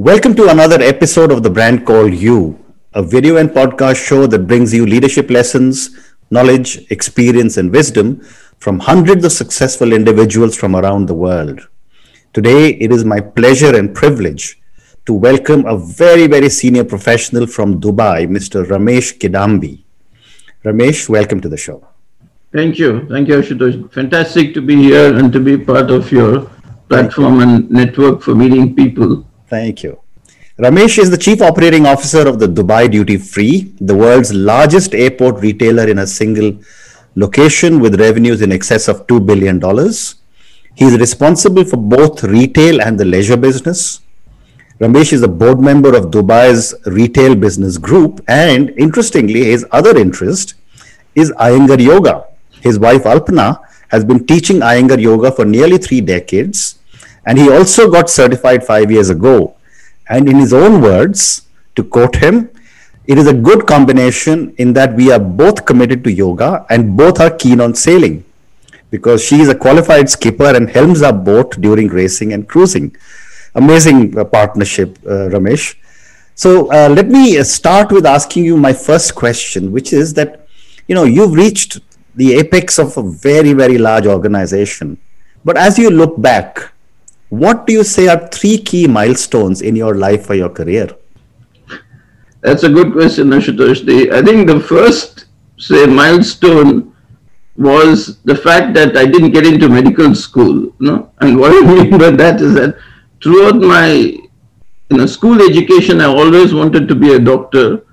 Welcome to another episode of the brand called You, a video and podcast show that brings you leadership lessons, knowledge, experience, and wisdom from hundreds of successful individuals from around the world. Today, it is my pleasure and privilege to welcome a very, very senior professional from Dubai, Mr. Ramesh Cidambi. Ramesh, welcome to the show. Thank you. Thank you, Ashutosh. Fantastic to be here and to be part of your platform and network for meeting people. Thank you. Ramesh is the Chief Operating Officer of the Dubai Duty Free, the world's largest airport retailer in a single location with revenues in excess of $2 billion. He is responsible for both retail and the leisure business. Ramesh is a board member of Dubai's retail business group, and interestingly, his other interest is Iyengar Yoga. His wife Alpana has been teaching Iyengar Yoga for nearly three decades, and he also got certified five years ago. And in his own words, to quote him, it is a good combination in that we are both committed to yoga and both are keen on sailing because she is a qualified skipper and helms our boat during racing and cruising. Amazing uh, partnership, uh, Ramesh. So uh, let me start with asking you my first question, which is that you know you've reached the apex of a very very large organization, but as you look back, what do you say are three key milestones in your life or your career? That's a good question, Ashutosh. I think the first, say, milestone was the fact that I didn't get into medical school. No? And what I mean by that is that throughout my you know, school education, I always wanted to be a doctor.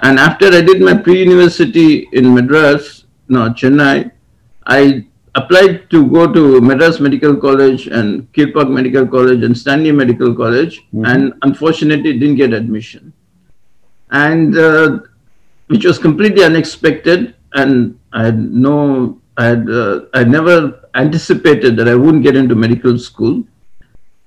And after I did my pre-university in Madras, no, Chennai, I applied to go to Madras Medical College and Kilpauk Medical College and Stanley Medical College, mm-hmm. and unfortunately didn't get admission. And uh, which was completely unexpected, and I had no, I had, uh, I never anticipated that I wouldn't get into medical school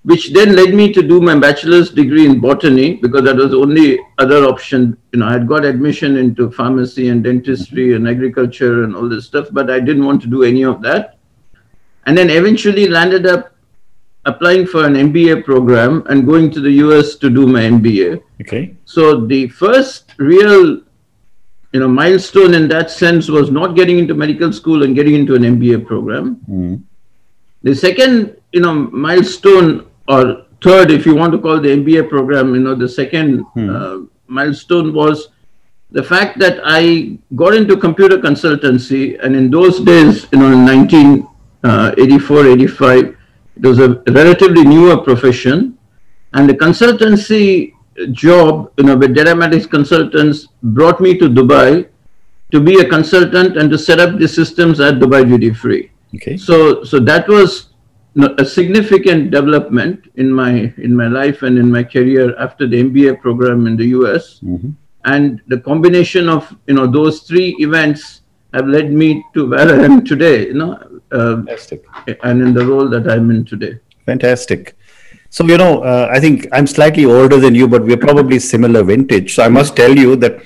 which then led me to do my bachelor's degree in botany because that was the only other option. You know, I had got admission into pharmacy and dentistry and agriculture and all this stuff, but I didn't want to do any of that. And then eventually landed up applying for an MBA program and going to the US to do my MBA. Okay. So the first real you know milestone in that sense was not getting into medical school and getting into an MBA program. Mm. The second you know milestone or third, if you want to call the MBA program, you know, the second hmm. uh, milestone was the fact that I got into computer consultancy, and in those days, you know, in 1984, uh, 85, it was a relatively newer profession, and the consultancy job, you know, with Datamatics Consultants brought me to Dubai to be a consultant and to set up the systems at Dubai Duty Free. Okay. So, so that was a significant development in my in my life and in my career after the MBA program in the US. Mm-hmm. And the combination of you know those three events have led me to where I am today. You know, uh, Fantastic. and in the role that I'm in today. Fantastic. So you know, uh, I think I'm slightly older than you, but we're probably similar vintage. So I must tell you that.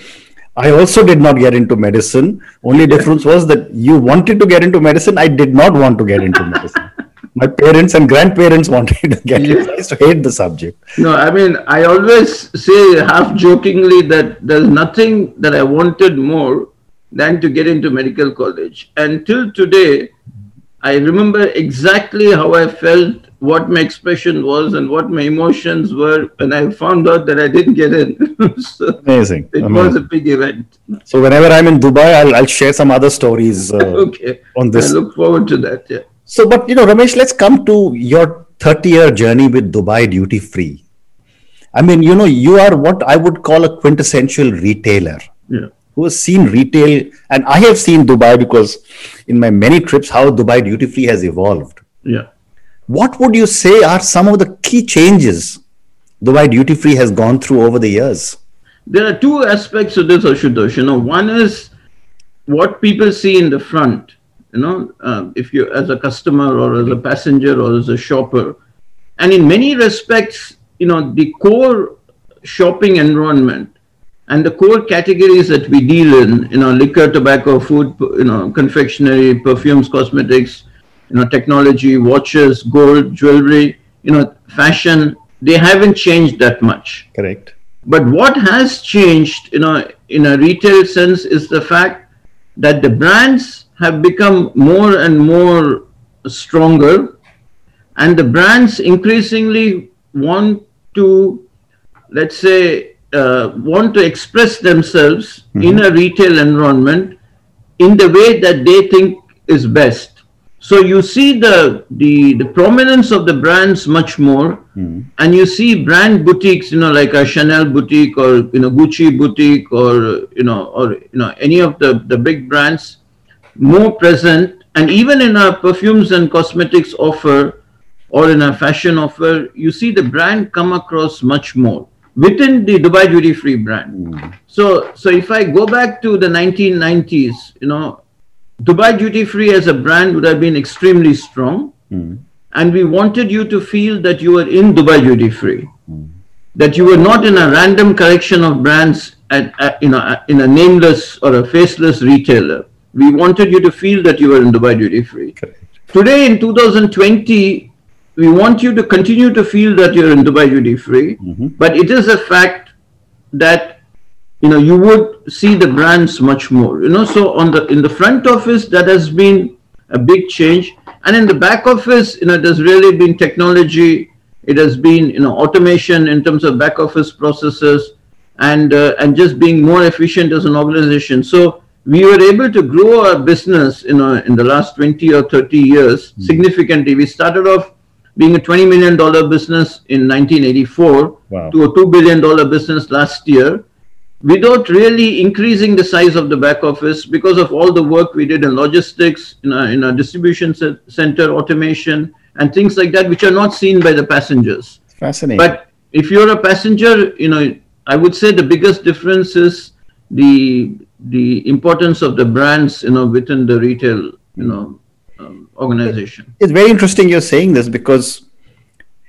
I also did not get into medicine. Only difference was that you wanted to get into medicine. I did not want to get into medicine my parents and grandparents wanted to get it. I used to hate the subject. No, I mean, I always say half jokingly that there's nothing that I wanted more than to get into medical college. Until today, I remember exactly how I felt, what my expression was, and what my emotions were when I found out that I didn't get in. so Amazing. It Amazing. was a big event. So whenever I'm in Dubai, I'll, I'll share some other stories uh, okay. on this. I look forward to that. Yeah. So, but you know, Ramesh, let's come to your 30 year journey with Dubai Duty Free. I mean, you know, you are what I would call a quintessential retailer yeah. who has seen retail, and I have seen Dubai because in my many trips, how Dubai Duty Free has evolved. Yeah. What would you say are some of the key changes Dubai Duty Free has gone through over the years? There are two aspects of this, Ashutosh. You know, one is what people see in the front you know, uh, if you as a customer or as a passenger or as a shopper. And in many respects, you know, the core shopping environment and the core categories that we deal in, you know, liquor, tobacco, food, you know, confectionery, perfumes, cosmetics, you know, technology, watches, gold, jewelry, you know, fashion, they haven't changed that much. Correct. But what has changed, you know, in a retail sense, is the fact that the brands have become more and more stronger, and the brands increasingly want to, let's say, uh, want to express themselves in a retail environment in the way that they think is best. So you see the the the prominence of the brands much more, and you see brand boutiques, you know, like a Chanel boutique or you know Gucci boutique or you know or you know any of the the big brands more present, and even in our perfumes and cosmetics offer or in a fashion offer, you see the brand come across much more within the Dubai Duty Free brand. Hmm. So so if I go back to the 1990s, you know, Dubai Duty Free as a brand would have been extremely strong. Hmm. And we wanted you to feel that you were in Dubai Duty Free, hmm. that you were not in a random collection of brands at, at, you know, in a nameless or a faceless retailer. We wanted you to feel that you were in Dubai Duty Free. Correct. Today in 2020, we want you to continue to feel that you're in Dubai Duty Free, but it is a fact that you know you would see the brands much more you know so on the in the front office that has been a big change and in the back office you know there's really been technology it has been you know automation in terms of back office processes and uh, and just being more efficient as an organization so we were able to grow our business you know in the last 20 or 30 years hmm. significantly we started off being a 20 million dollar business in 1984 Wow. to a 2 billion dollar business last year without really increasing the size of the back office because of all the work we did in logistics, in our, in a distribution center automation, and things like that, which are not seen by the passengers. Fascinating. But if you're a passenger, you know, I would say the biggest difference is the the importance of the brands, you know, within the retail, you know, um, organization. it's very interesting you're saying this because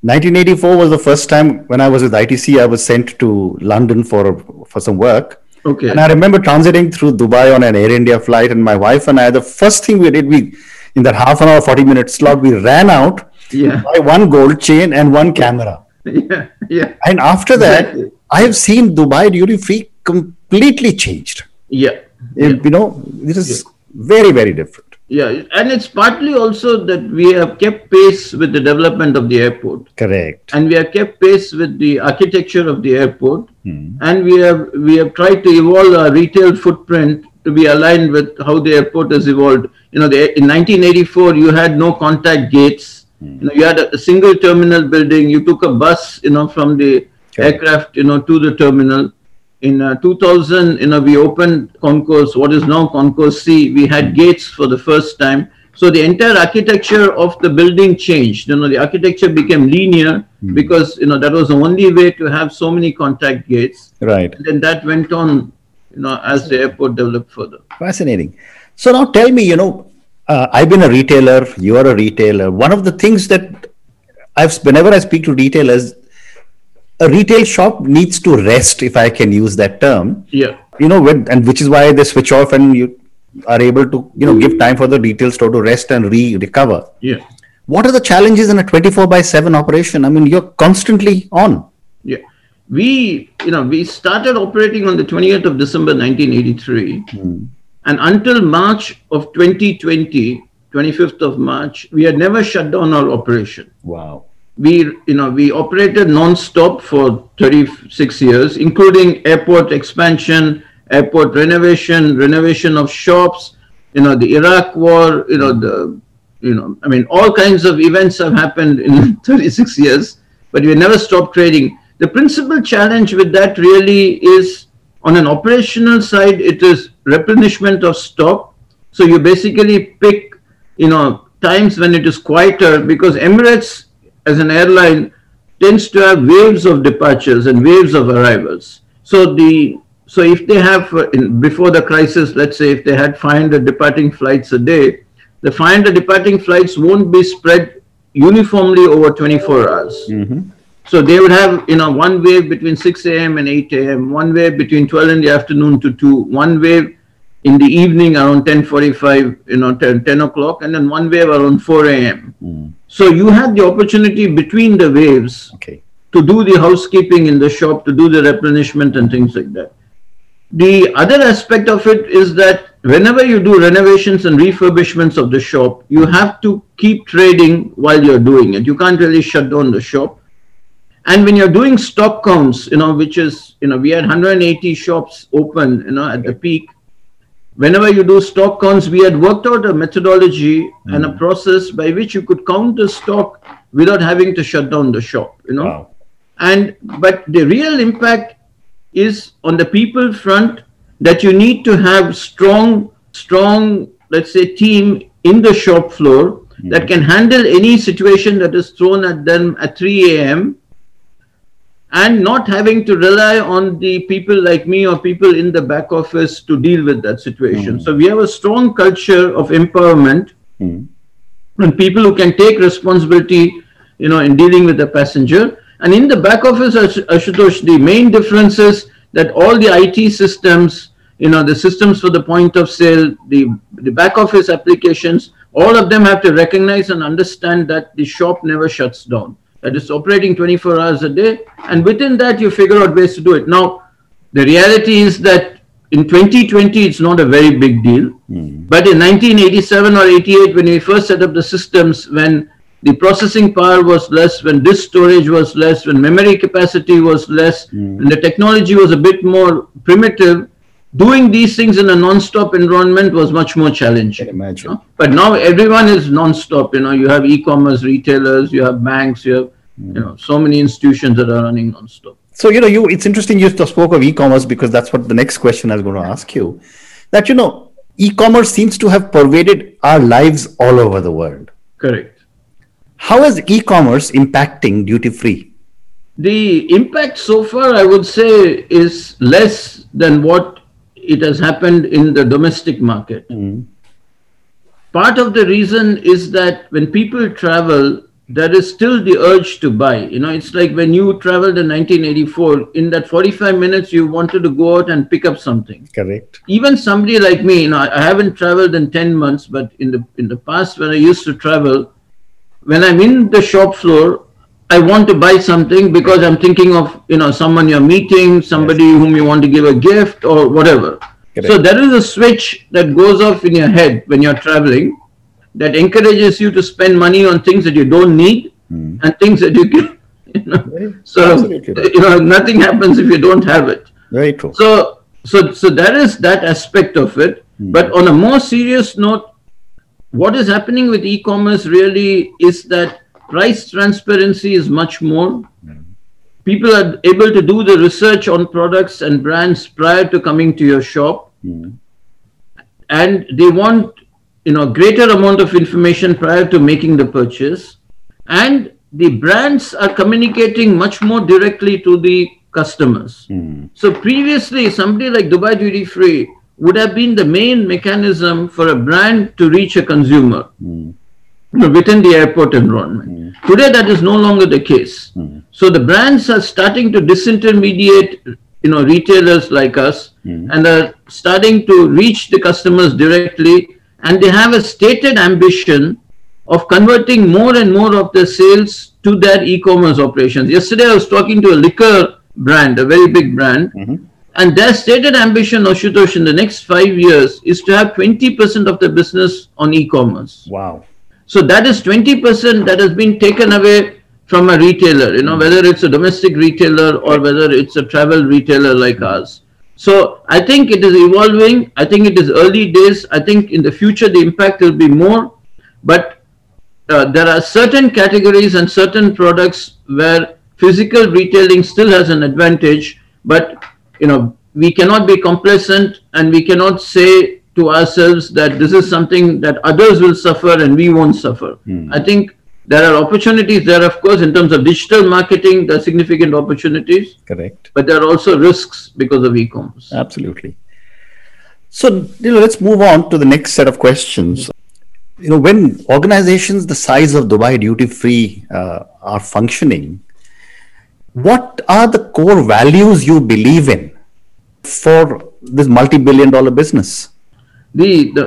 1984 was the first time when I was with ITC, I was sent to London for for some work. Okay. And I remember transiting through Dubai on an Air India flight, and my wife and I, the first thing we did, we in that half an hour, 40 minute slot, we ran out Yeah. buy one gold chain and one camera. yeah. Yeah. And after that, Exactly. I have seen Dubai duty free completely changed. Yeah. If, You know, this is very, very different. Yeah, and it's partly also that we have kept pace with the development of the airport, Correct. and we have kept pace with the architecture of the airport, hmm. and we have we have tried to evolve our retail footprint to be aligned with how the airport has evolved. You know, the, in 1984, you had no contact gates. Hmm. You know, you had a, a single terminal building. You took a bus, you know, from the Correct. aircraft, you know, to the terminal. In uh, 2000, you know, we opened Concourse, what is now Concourse C. We had gates for the first time. So the entire architecture of the building changed. You know, the architecture became linear because, you know, that was the only way to have so many contact gates. Right. And then that went on, you know, as the airport developed further. Fascinating. So now tell me, you know, uh, I've been a retailer, you are a retailer. One of the things that I've, whenever I speak to retailers, a retail shop needs to rest, if I can use that term. Yeah. You know, when, and which is why they switch off and you are able to, you know, give time for the retail store to rest and re recover. Yeah. What are the challenges in a 24 by 7 operation? I mean, you're constantly on. Yeah. We, you know, we started operating on the 28th of December 1983. Hmm. And until March of 2020, 25th of March, we had never shut down our operation. Wow. We, you know, we operated non-stop for 36 years, including airport expansion, airport renovation, renovation of shops, you know, the Iraq war, you know, the, you know, I mean, all kinds of events have happened in 36 years, but we never stopped trading. The principal challenge with that really is on an operational side, it is replenishment of stock. So you basically pick, you know, times when it is quieter because Emirates as an airline tends to have waves of departures and waves of arrivals. So the so if they have in, before the crisis, let's say if they had 500 departing flights a day, the 500 departing flights won't be spread uniformly over 24 hours. Mm-hmm. So they would have, you know, one wave between 6 a.m. and 8 a.m., one wave between 12 in the afternoon to 2, one wave in the evening around 10.45, you know, 10, 10 o'clock, and then one wave around 4 a.m. Hmm. So you had the opportunity between the waves Okay. to do the housekeeping in the shop, to do the replenishment and things like that. The other aspect of it is that whenever you do renovations and refurbishments of the shop, you have to keep trading while you're doing it. You can't really shut down the shop. And when you're doing stock counts, you know, which is, you know, we had 180 shops open, you know, at the peak. Whenever you do stock counts, we had worked out a methodology mm. and a process by which you could count the stock without having to shut down the shop, you know. Wow. And but the real impact is on the people front that you need to have strong, strong, let's say, team in the shop floor mm. that can handle any situation that is thrown at them at 3 a.m. and not having to rely on the people like me or people in the back office to deal with that situation. Mm. So we have a strong culture of empowerment mm. and people who can take responsibility, you know, in dealing with the passenger and in the back office, Ashutosh, the main difference is that all the IT systems, you know, the systems for the point of sale, the, the back office applications, all of them have to recognize and understand that the shop never shuts down. That is operating 24 hours a day. And within that, you figure out ways to do it. Now, the reality is that in 2020, it's not a very big deal. Mm. But in 1987 or 88, when we first set up the systems, when the processing power was less, when disk storage was less, when memory capacity was less, mm. and the technology was a bit more primitive, doing these things in a non-stop environment was much more challenging. imagine. You know? But now everyone is non-stop. You know, you have e-commerce retailers, you have banks, you have mm. you know so many institutions that are running non-stop. So you know, you it's interesting you spoke of e-commerce because that's what the next question I was going to ask you. That you know, e-commerce seems to have pervaded our lives all over the world. Correct how is e-commerce impacting duty free? The impact so far, I would say, is less than what it has happened in the domestic market. Mm. Part of the reason is that when people travel, there is still the urge to buy. You know, it's like when you traveled in 1984, in that 45 minutes, you wanted to go out and pick up something. Correct. Even somebody like me, you know, I haven't traveled in 10 months, but in the in the past, when I used to travel, when I'm in the shop floor, I want to buy something because I'm thinking of you know someone you're meeting, somebody yes. whom you want to give a gift or whatever. Correct. So there is a switch that goes off in your head when you're traveling that encourages you to spend money on things that you don't need mm. and things that you can. You know, so you know nothing happens if you don't have it. Very true. So so so that is that aspect of it. Mm. But on a more serious note, what is happening with e-commerce really is that price transparency is much more. People are able to do the research on products and brands prior to coming to your shop. Mm. And they want you know greater amount of information prior to making the purchase. And the brands are communicating much more directly to the customers. Mm. So previously, somebody like Dubai Duty Free would have been the main mechanism for a brand to reach a consumer mm. Within the airport environment. Mm. Today, that is no longer the case. Mm. So the brands are starting to disintermediate, you know, retailers like us, and are starting to reach the customers directly, and they have a stated ambition of converting more and more of their sales to their e-commerce operations. Yesterday, I was talking to a liquor brand, a very big brand. Mm-hmm and their stated ambition, Ashutosh, in the next five years is to have 20% of their business on e commerce. Wow. So that is 20% that has been taken away from a retailer, you know, whether it's a domestic retailer or whether it's a travel retailer like ours. So I think it is evolving. I think it is early days. I think in the future the impact will be more. But uh, there are certain categories and certain products where physical retailing still has an advantage, but you know, we cannot be complacent and we cannot say to ourselves that this is something that others will suffer and we won't suffer. Mm. I think there are opportunities there, of course, in terms of digital marketing, there are significant opportunities. Correct. But there are also risks because of e-commerce. Absolutely. So, you know, let's move on to the next set of questions. You know, when organizations the size of Dubai Duty Free uh, are functioning, what are the core values you believe in for this multi-billion dollar business the the,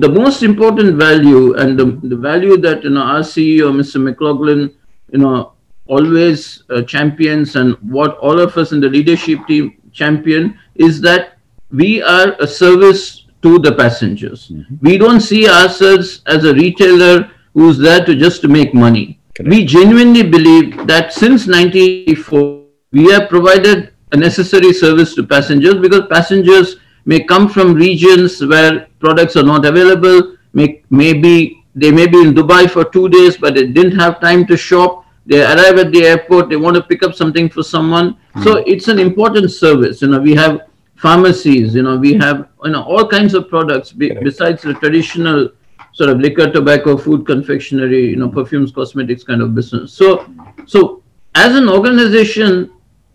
the most important value and the, the value that you know our ceo mr McLoughlin you know always uh, champions and what all of us in the leadership team champion is that we are a service to the passengers. Mm-hmm. We don't see ourselves as a retailer who's there to just to make money. Correct. We genuinely believe that since 1984, we have provided a necessary service to passengers because passengers may come from regions where products are not available, may, maybe they may be in Dubai for two days, but they didn't have time to shop. They arrive at the airport, they want to pick up something for someone. Mm. So it's an important service. You know, we have pharmacies, you know, we have you know all kinds of products be, besides the traditional sort of liquor, tobacco, food, confectionery, you know, perfumes, cosmetics kind of business. So, so as an organization,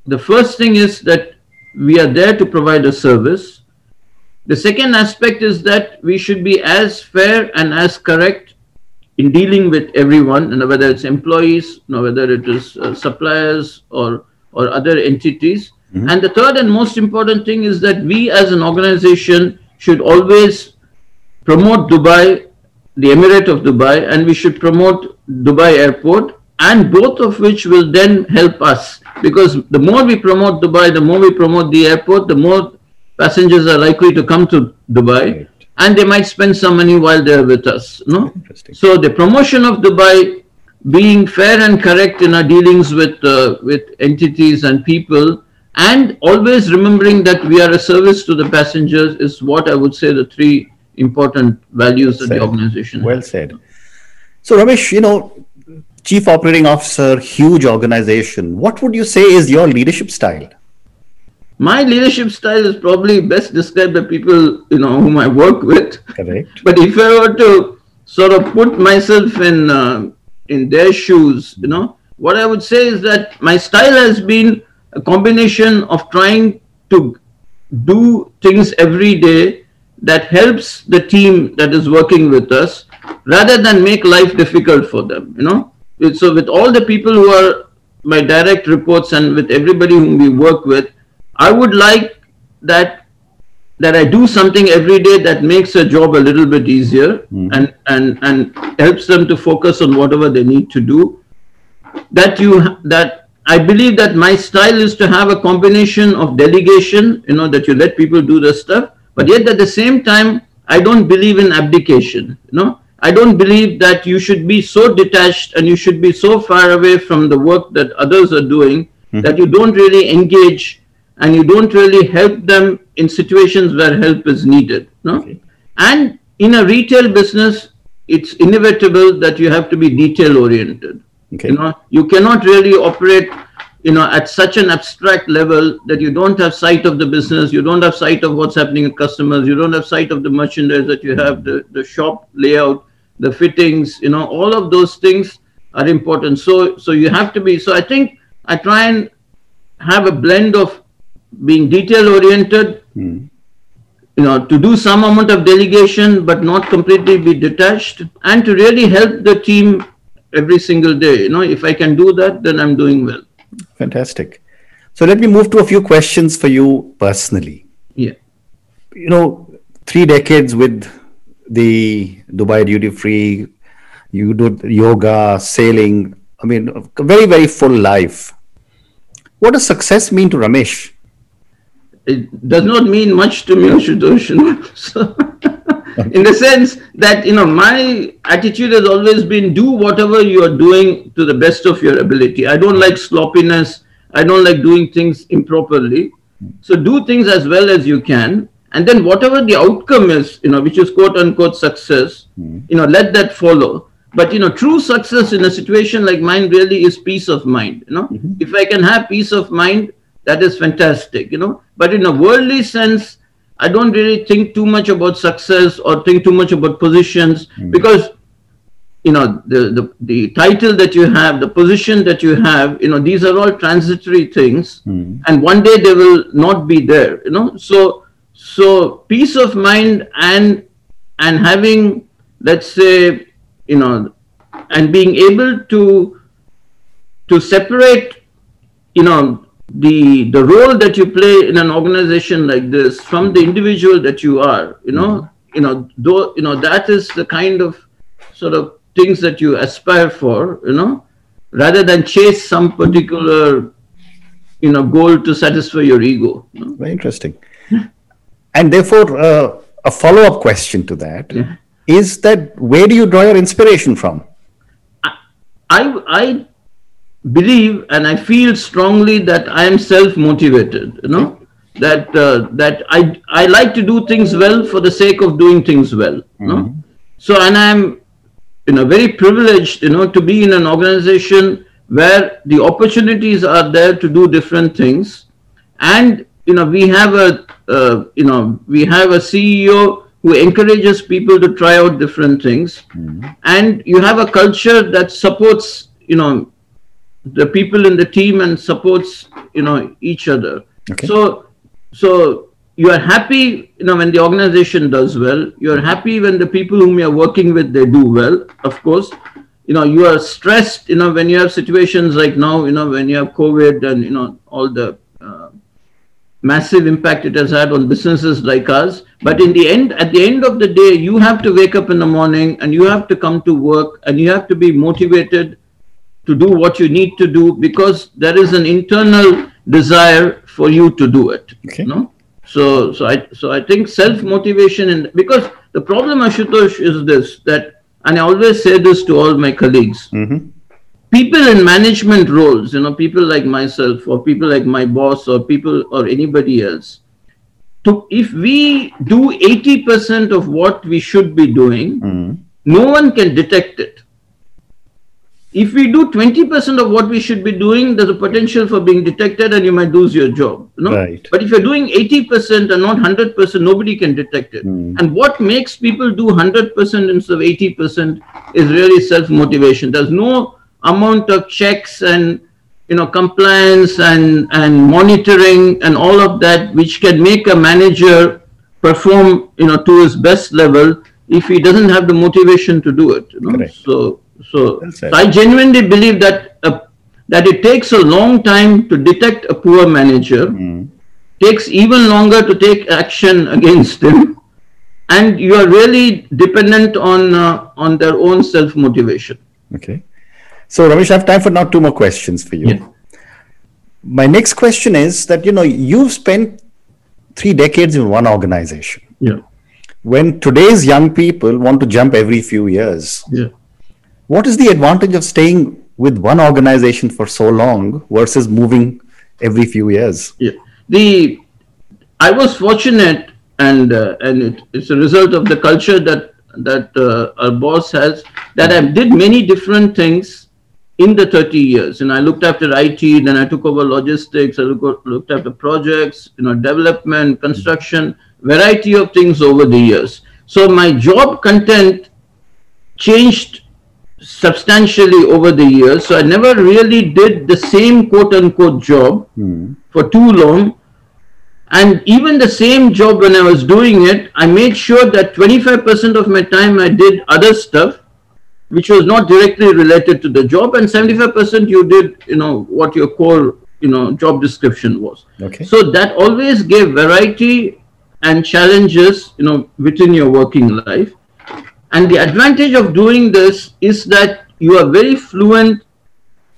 the first thing is that we are there to provide a service. The second aspect is that we should be as fair and as correct in dealing with everyone, and whether it's employees, you whether it is uh, suppliers or or other entities. Mm-hmm. And the third and most important thing is that we as an organization should always promote Dubai the Emirate of Dubai and we should promote Dubai Airport and both of which will then help us because the more we promote Dubai, the more we promote the airport, the more passengers are likely to come to Dubai right. and they might spend some money while they're with us. No? So the promotion of Dubai being fair and correct in our dealings with uh, with entities and people and always remembering that we are a service to the passengers is what I would say the three important values well that the organization well said so ramesh you know chief operating officer huge organization what would you say is your leadership style my leadership style is probably best described by people you know whom i work with. Correct. But if i were to sort of put myself in uh, in their shoes you know what i would say is that my style has been a combination of trying to do things every day that helps the team that is working with us rather than make life difficult for them you know. So with all the people who are my direct reports and with everybody whom we work with i would like that that i do something every day that makes a job a little bit easier mm. and and and helps them to focus on whatever they need to do that you that I believe that my style is to have a combination of delegation, you know, that you let people do the stuff, but yet at the same time, I don't believe in abdication. You know, I don't believe that you should be so detached and you should be so far away from the work that others are doing mm-hmm. that you don't really engage and you don't really help them in situations where help is needed. No? Okay. And in a retail business, it's inevitable that you have to be detail oriented. Okay. You know, you cannot really operate you know at such an abstract level that you don't have sight of the business you don't have sight of what's happening with customers you don't have sight of the merchandise that you have the, the shop layout the fittings you know all of those things are important so so you have to be so i think i try and have a blend of being detail oriented mm. you know to do some amount of delegation but not completely be detached and to really help the team every single day you know if i can do that then i'm doing well Fantastic. So let me move to a few questions for you personally. Yeah. You know, three decades with the Dubai duty free, you do yoga, sailing. I mean, a very, very full life. What does success mean to Ramesh? It does not mean much to me, Ashutosh. so, in the sense that, you know, my attitude has always been do whatever you are doing to the best of your ability. I don't like sloppiness. I don't like doing things improperly. So do things as well as you can. And then whatever the outcome is, you know, which is quote unquote success, mm. you know, let that follow. But you know, true success in a situation like mine really is peace of mind. You know, mm-hmm. if I can have peace of mind, that is fantastic. You know, but in a worldly sense, I don't really think too much about success or think too much about positions mm. because you know the, the the title that you have the position that you have you know these are all transitory things mm. and one day they will not be there you know so so peace of mind and and having let's say you know and being able to to separate you know the the role that you play in an organization like this from the individual that you are you know mm-hmm. you know though you know that is the kind of sort of things that you aspire for you know rather than chase some particular you know goal to satisfy your ego. You know? Very interesting. and therefore, uh, a follow-up question to that Yeah. is that where do you draw your inspiration from? I I believe and I feel strongly that I am self-motivated. You know that uh, that I I like to do things well for the sake of doing things well. You know? So and I'm you know very privileged you know to be in an organization where the opportunities are there to do different things, and you know we have a uh, you know we have a CEO who encourages people to try out different things and you have a culture that supports you know the people in the team and supports you know each other. Okay. so so you are happy you know when the organization does well. You are happy when the people whom you are working with they do well of course. You know you are stressed you know when you have situations like now you know when you have covid and you know all the uh, massive impact it has had on businesses like us. But in the end at the end of the day you have to wake up in the morning and you have to come to work and you have to be motivated to do what you need to do because there is an internal desire for you to do it Okay. you know so so i so i think self motivation and because the problem ashutosh is this that and i always say this to all my colleagues Mhm. people in management roles, you know, people like myself or people like my boss or people or anybody else, to if we do 80% of what we should be doing, Mhm. no one can detect it. If we do 20% of what we should be doing, there's a potential for being detected and you might lose your job. You know? Right. But if you're doing 80% and not 100%, nobody can detect it. Hmm. And what makes people do 100% instead of 80% is really self motivation. There's no amount of checks and you know compliance and and monitoring and all of that which can make a manager perform you know to his best level if he doesn't have the motivation to do it you know so so, so i genuinely believe that uh, that it takes a long time to detect a poor manager takes even longer to take action against him and you are really dependent on uh, on their own self motivation Okay. So, Ramesh, I have time for now two more questions for you. Yeah. My next question is that, you know, you've spent three decades in one organization. yeah When today's young people want to jump every few years, yeah what is the advantage of staying with one organization for so long versus moving every few years? Yeah. The I was fortunate, and uh, and it, it's a result of the culture that that uh, our boss has. That I did many different things in the 30 years, and I looked after IT. Then I took over logistics. I look, looked after projects, you know, development, construction, variety of things over the years. So my job content changed substantially over the years. So I never really did the same quote unquote job hmm. for too long. And even the same job when I was doing it, I made sure that 25% of my time I did other stuff, which was not directly related to the job, and 75% you did, you know, what your core, you know, job description was. Okay. So that always gave variety and challenges, you know, within your working life. And the advantage of doing this is that you are very fluent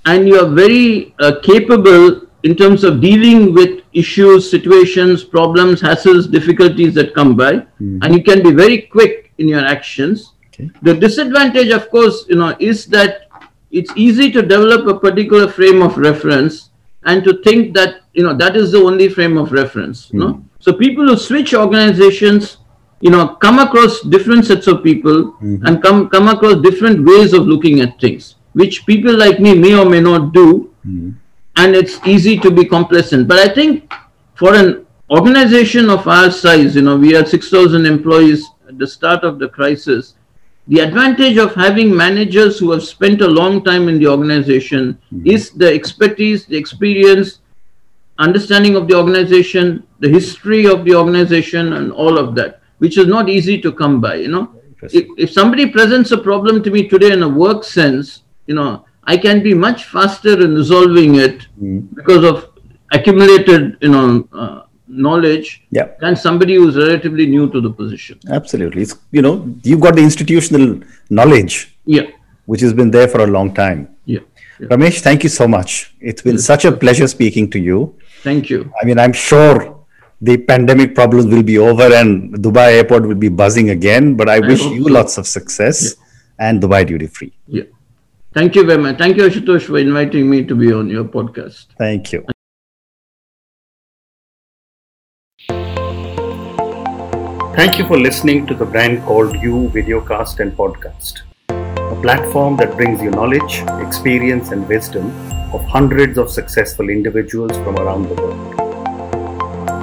and you are very uh, capable in terms of dealing with issues, situations, problems, hassles, difficulties that come by, and you can be very quick in your actions. Okay. The disadvantage, of course, you know, is that it's easy to develop a particular frame of reference and to think that you know that is the only frame of reference. You know, so people who switch organizations, you know, come across different sets of people mm-hmm. and come come across different ways of looking at things, which people like me may or may not do. Mm-hmm. And it's easy to be complacent. But I think for an organization of our size, you know, we had 6,000 employees at the start of the crisis. The advantage of having managers who have spent a long time in the organization mm-hmm. is the expertise, the experience, understanding of the organization, the history of the organization, and all of that, which is not easy to come by. You know, if, if somebody presents a problem to me today in a work sense, you know, I can be much faster in resolving it because of accumulated, you know, uh, knowledge Yeah. than somebody who's relatively new to the position. Absolutely. It's, you know, you've got the institutional knowledge, Yeah, which has been there for a long time. yeah. Yeah. Ramesh, thank you so much. It's been such a pleasure speaking to you. Thank you. I mean, I'm sure the pandemic problems will be over and Dubai airport will be buzzing again. But I, wish you so. lots of success and Dubai duty free. Yeah. Thank you very much. Thank you, Ashutosh, for inviting me to be on your podcast. Thank you. Thank you for listening to the brand called You Videocast and Podcast, a platform that brings you knowledge, experience, and wisdom of hundreds of successful individuals from around the world.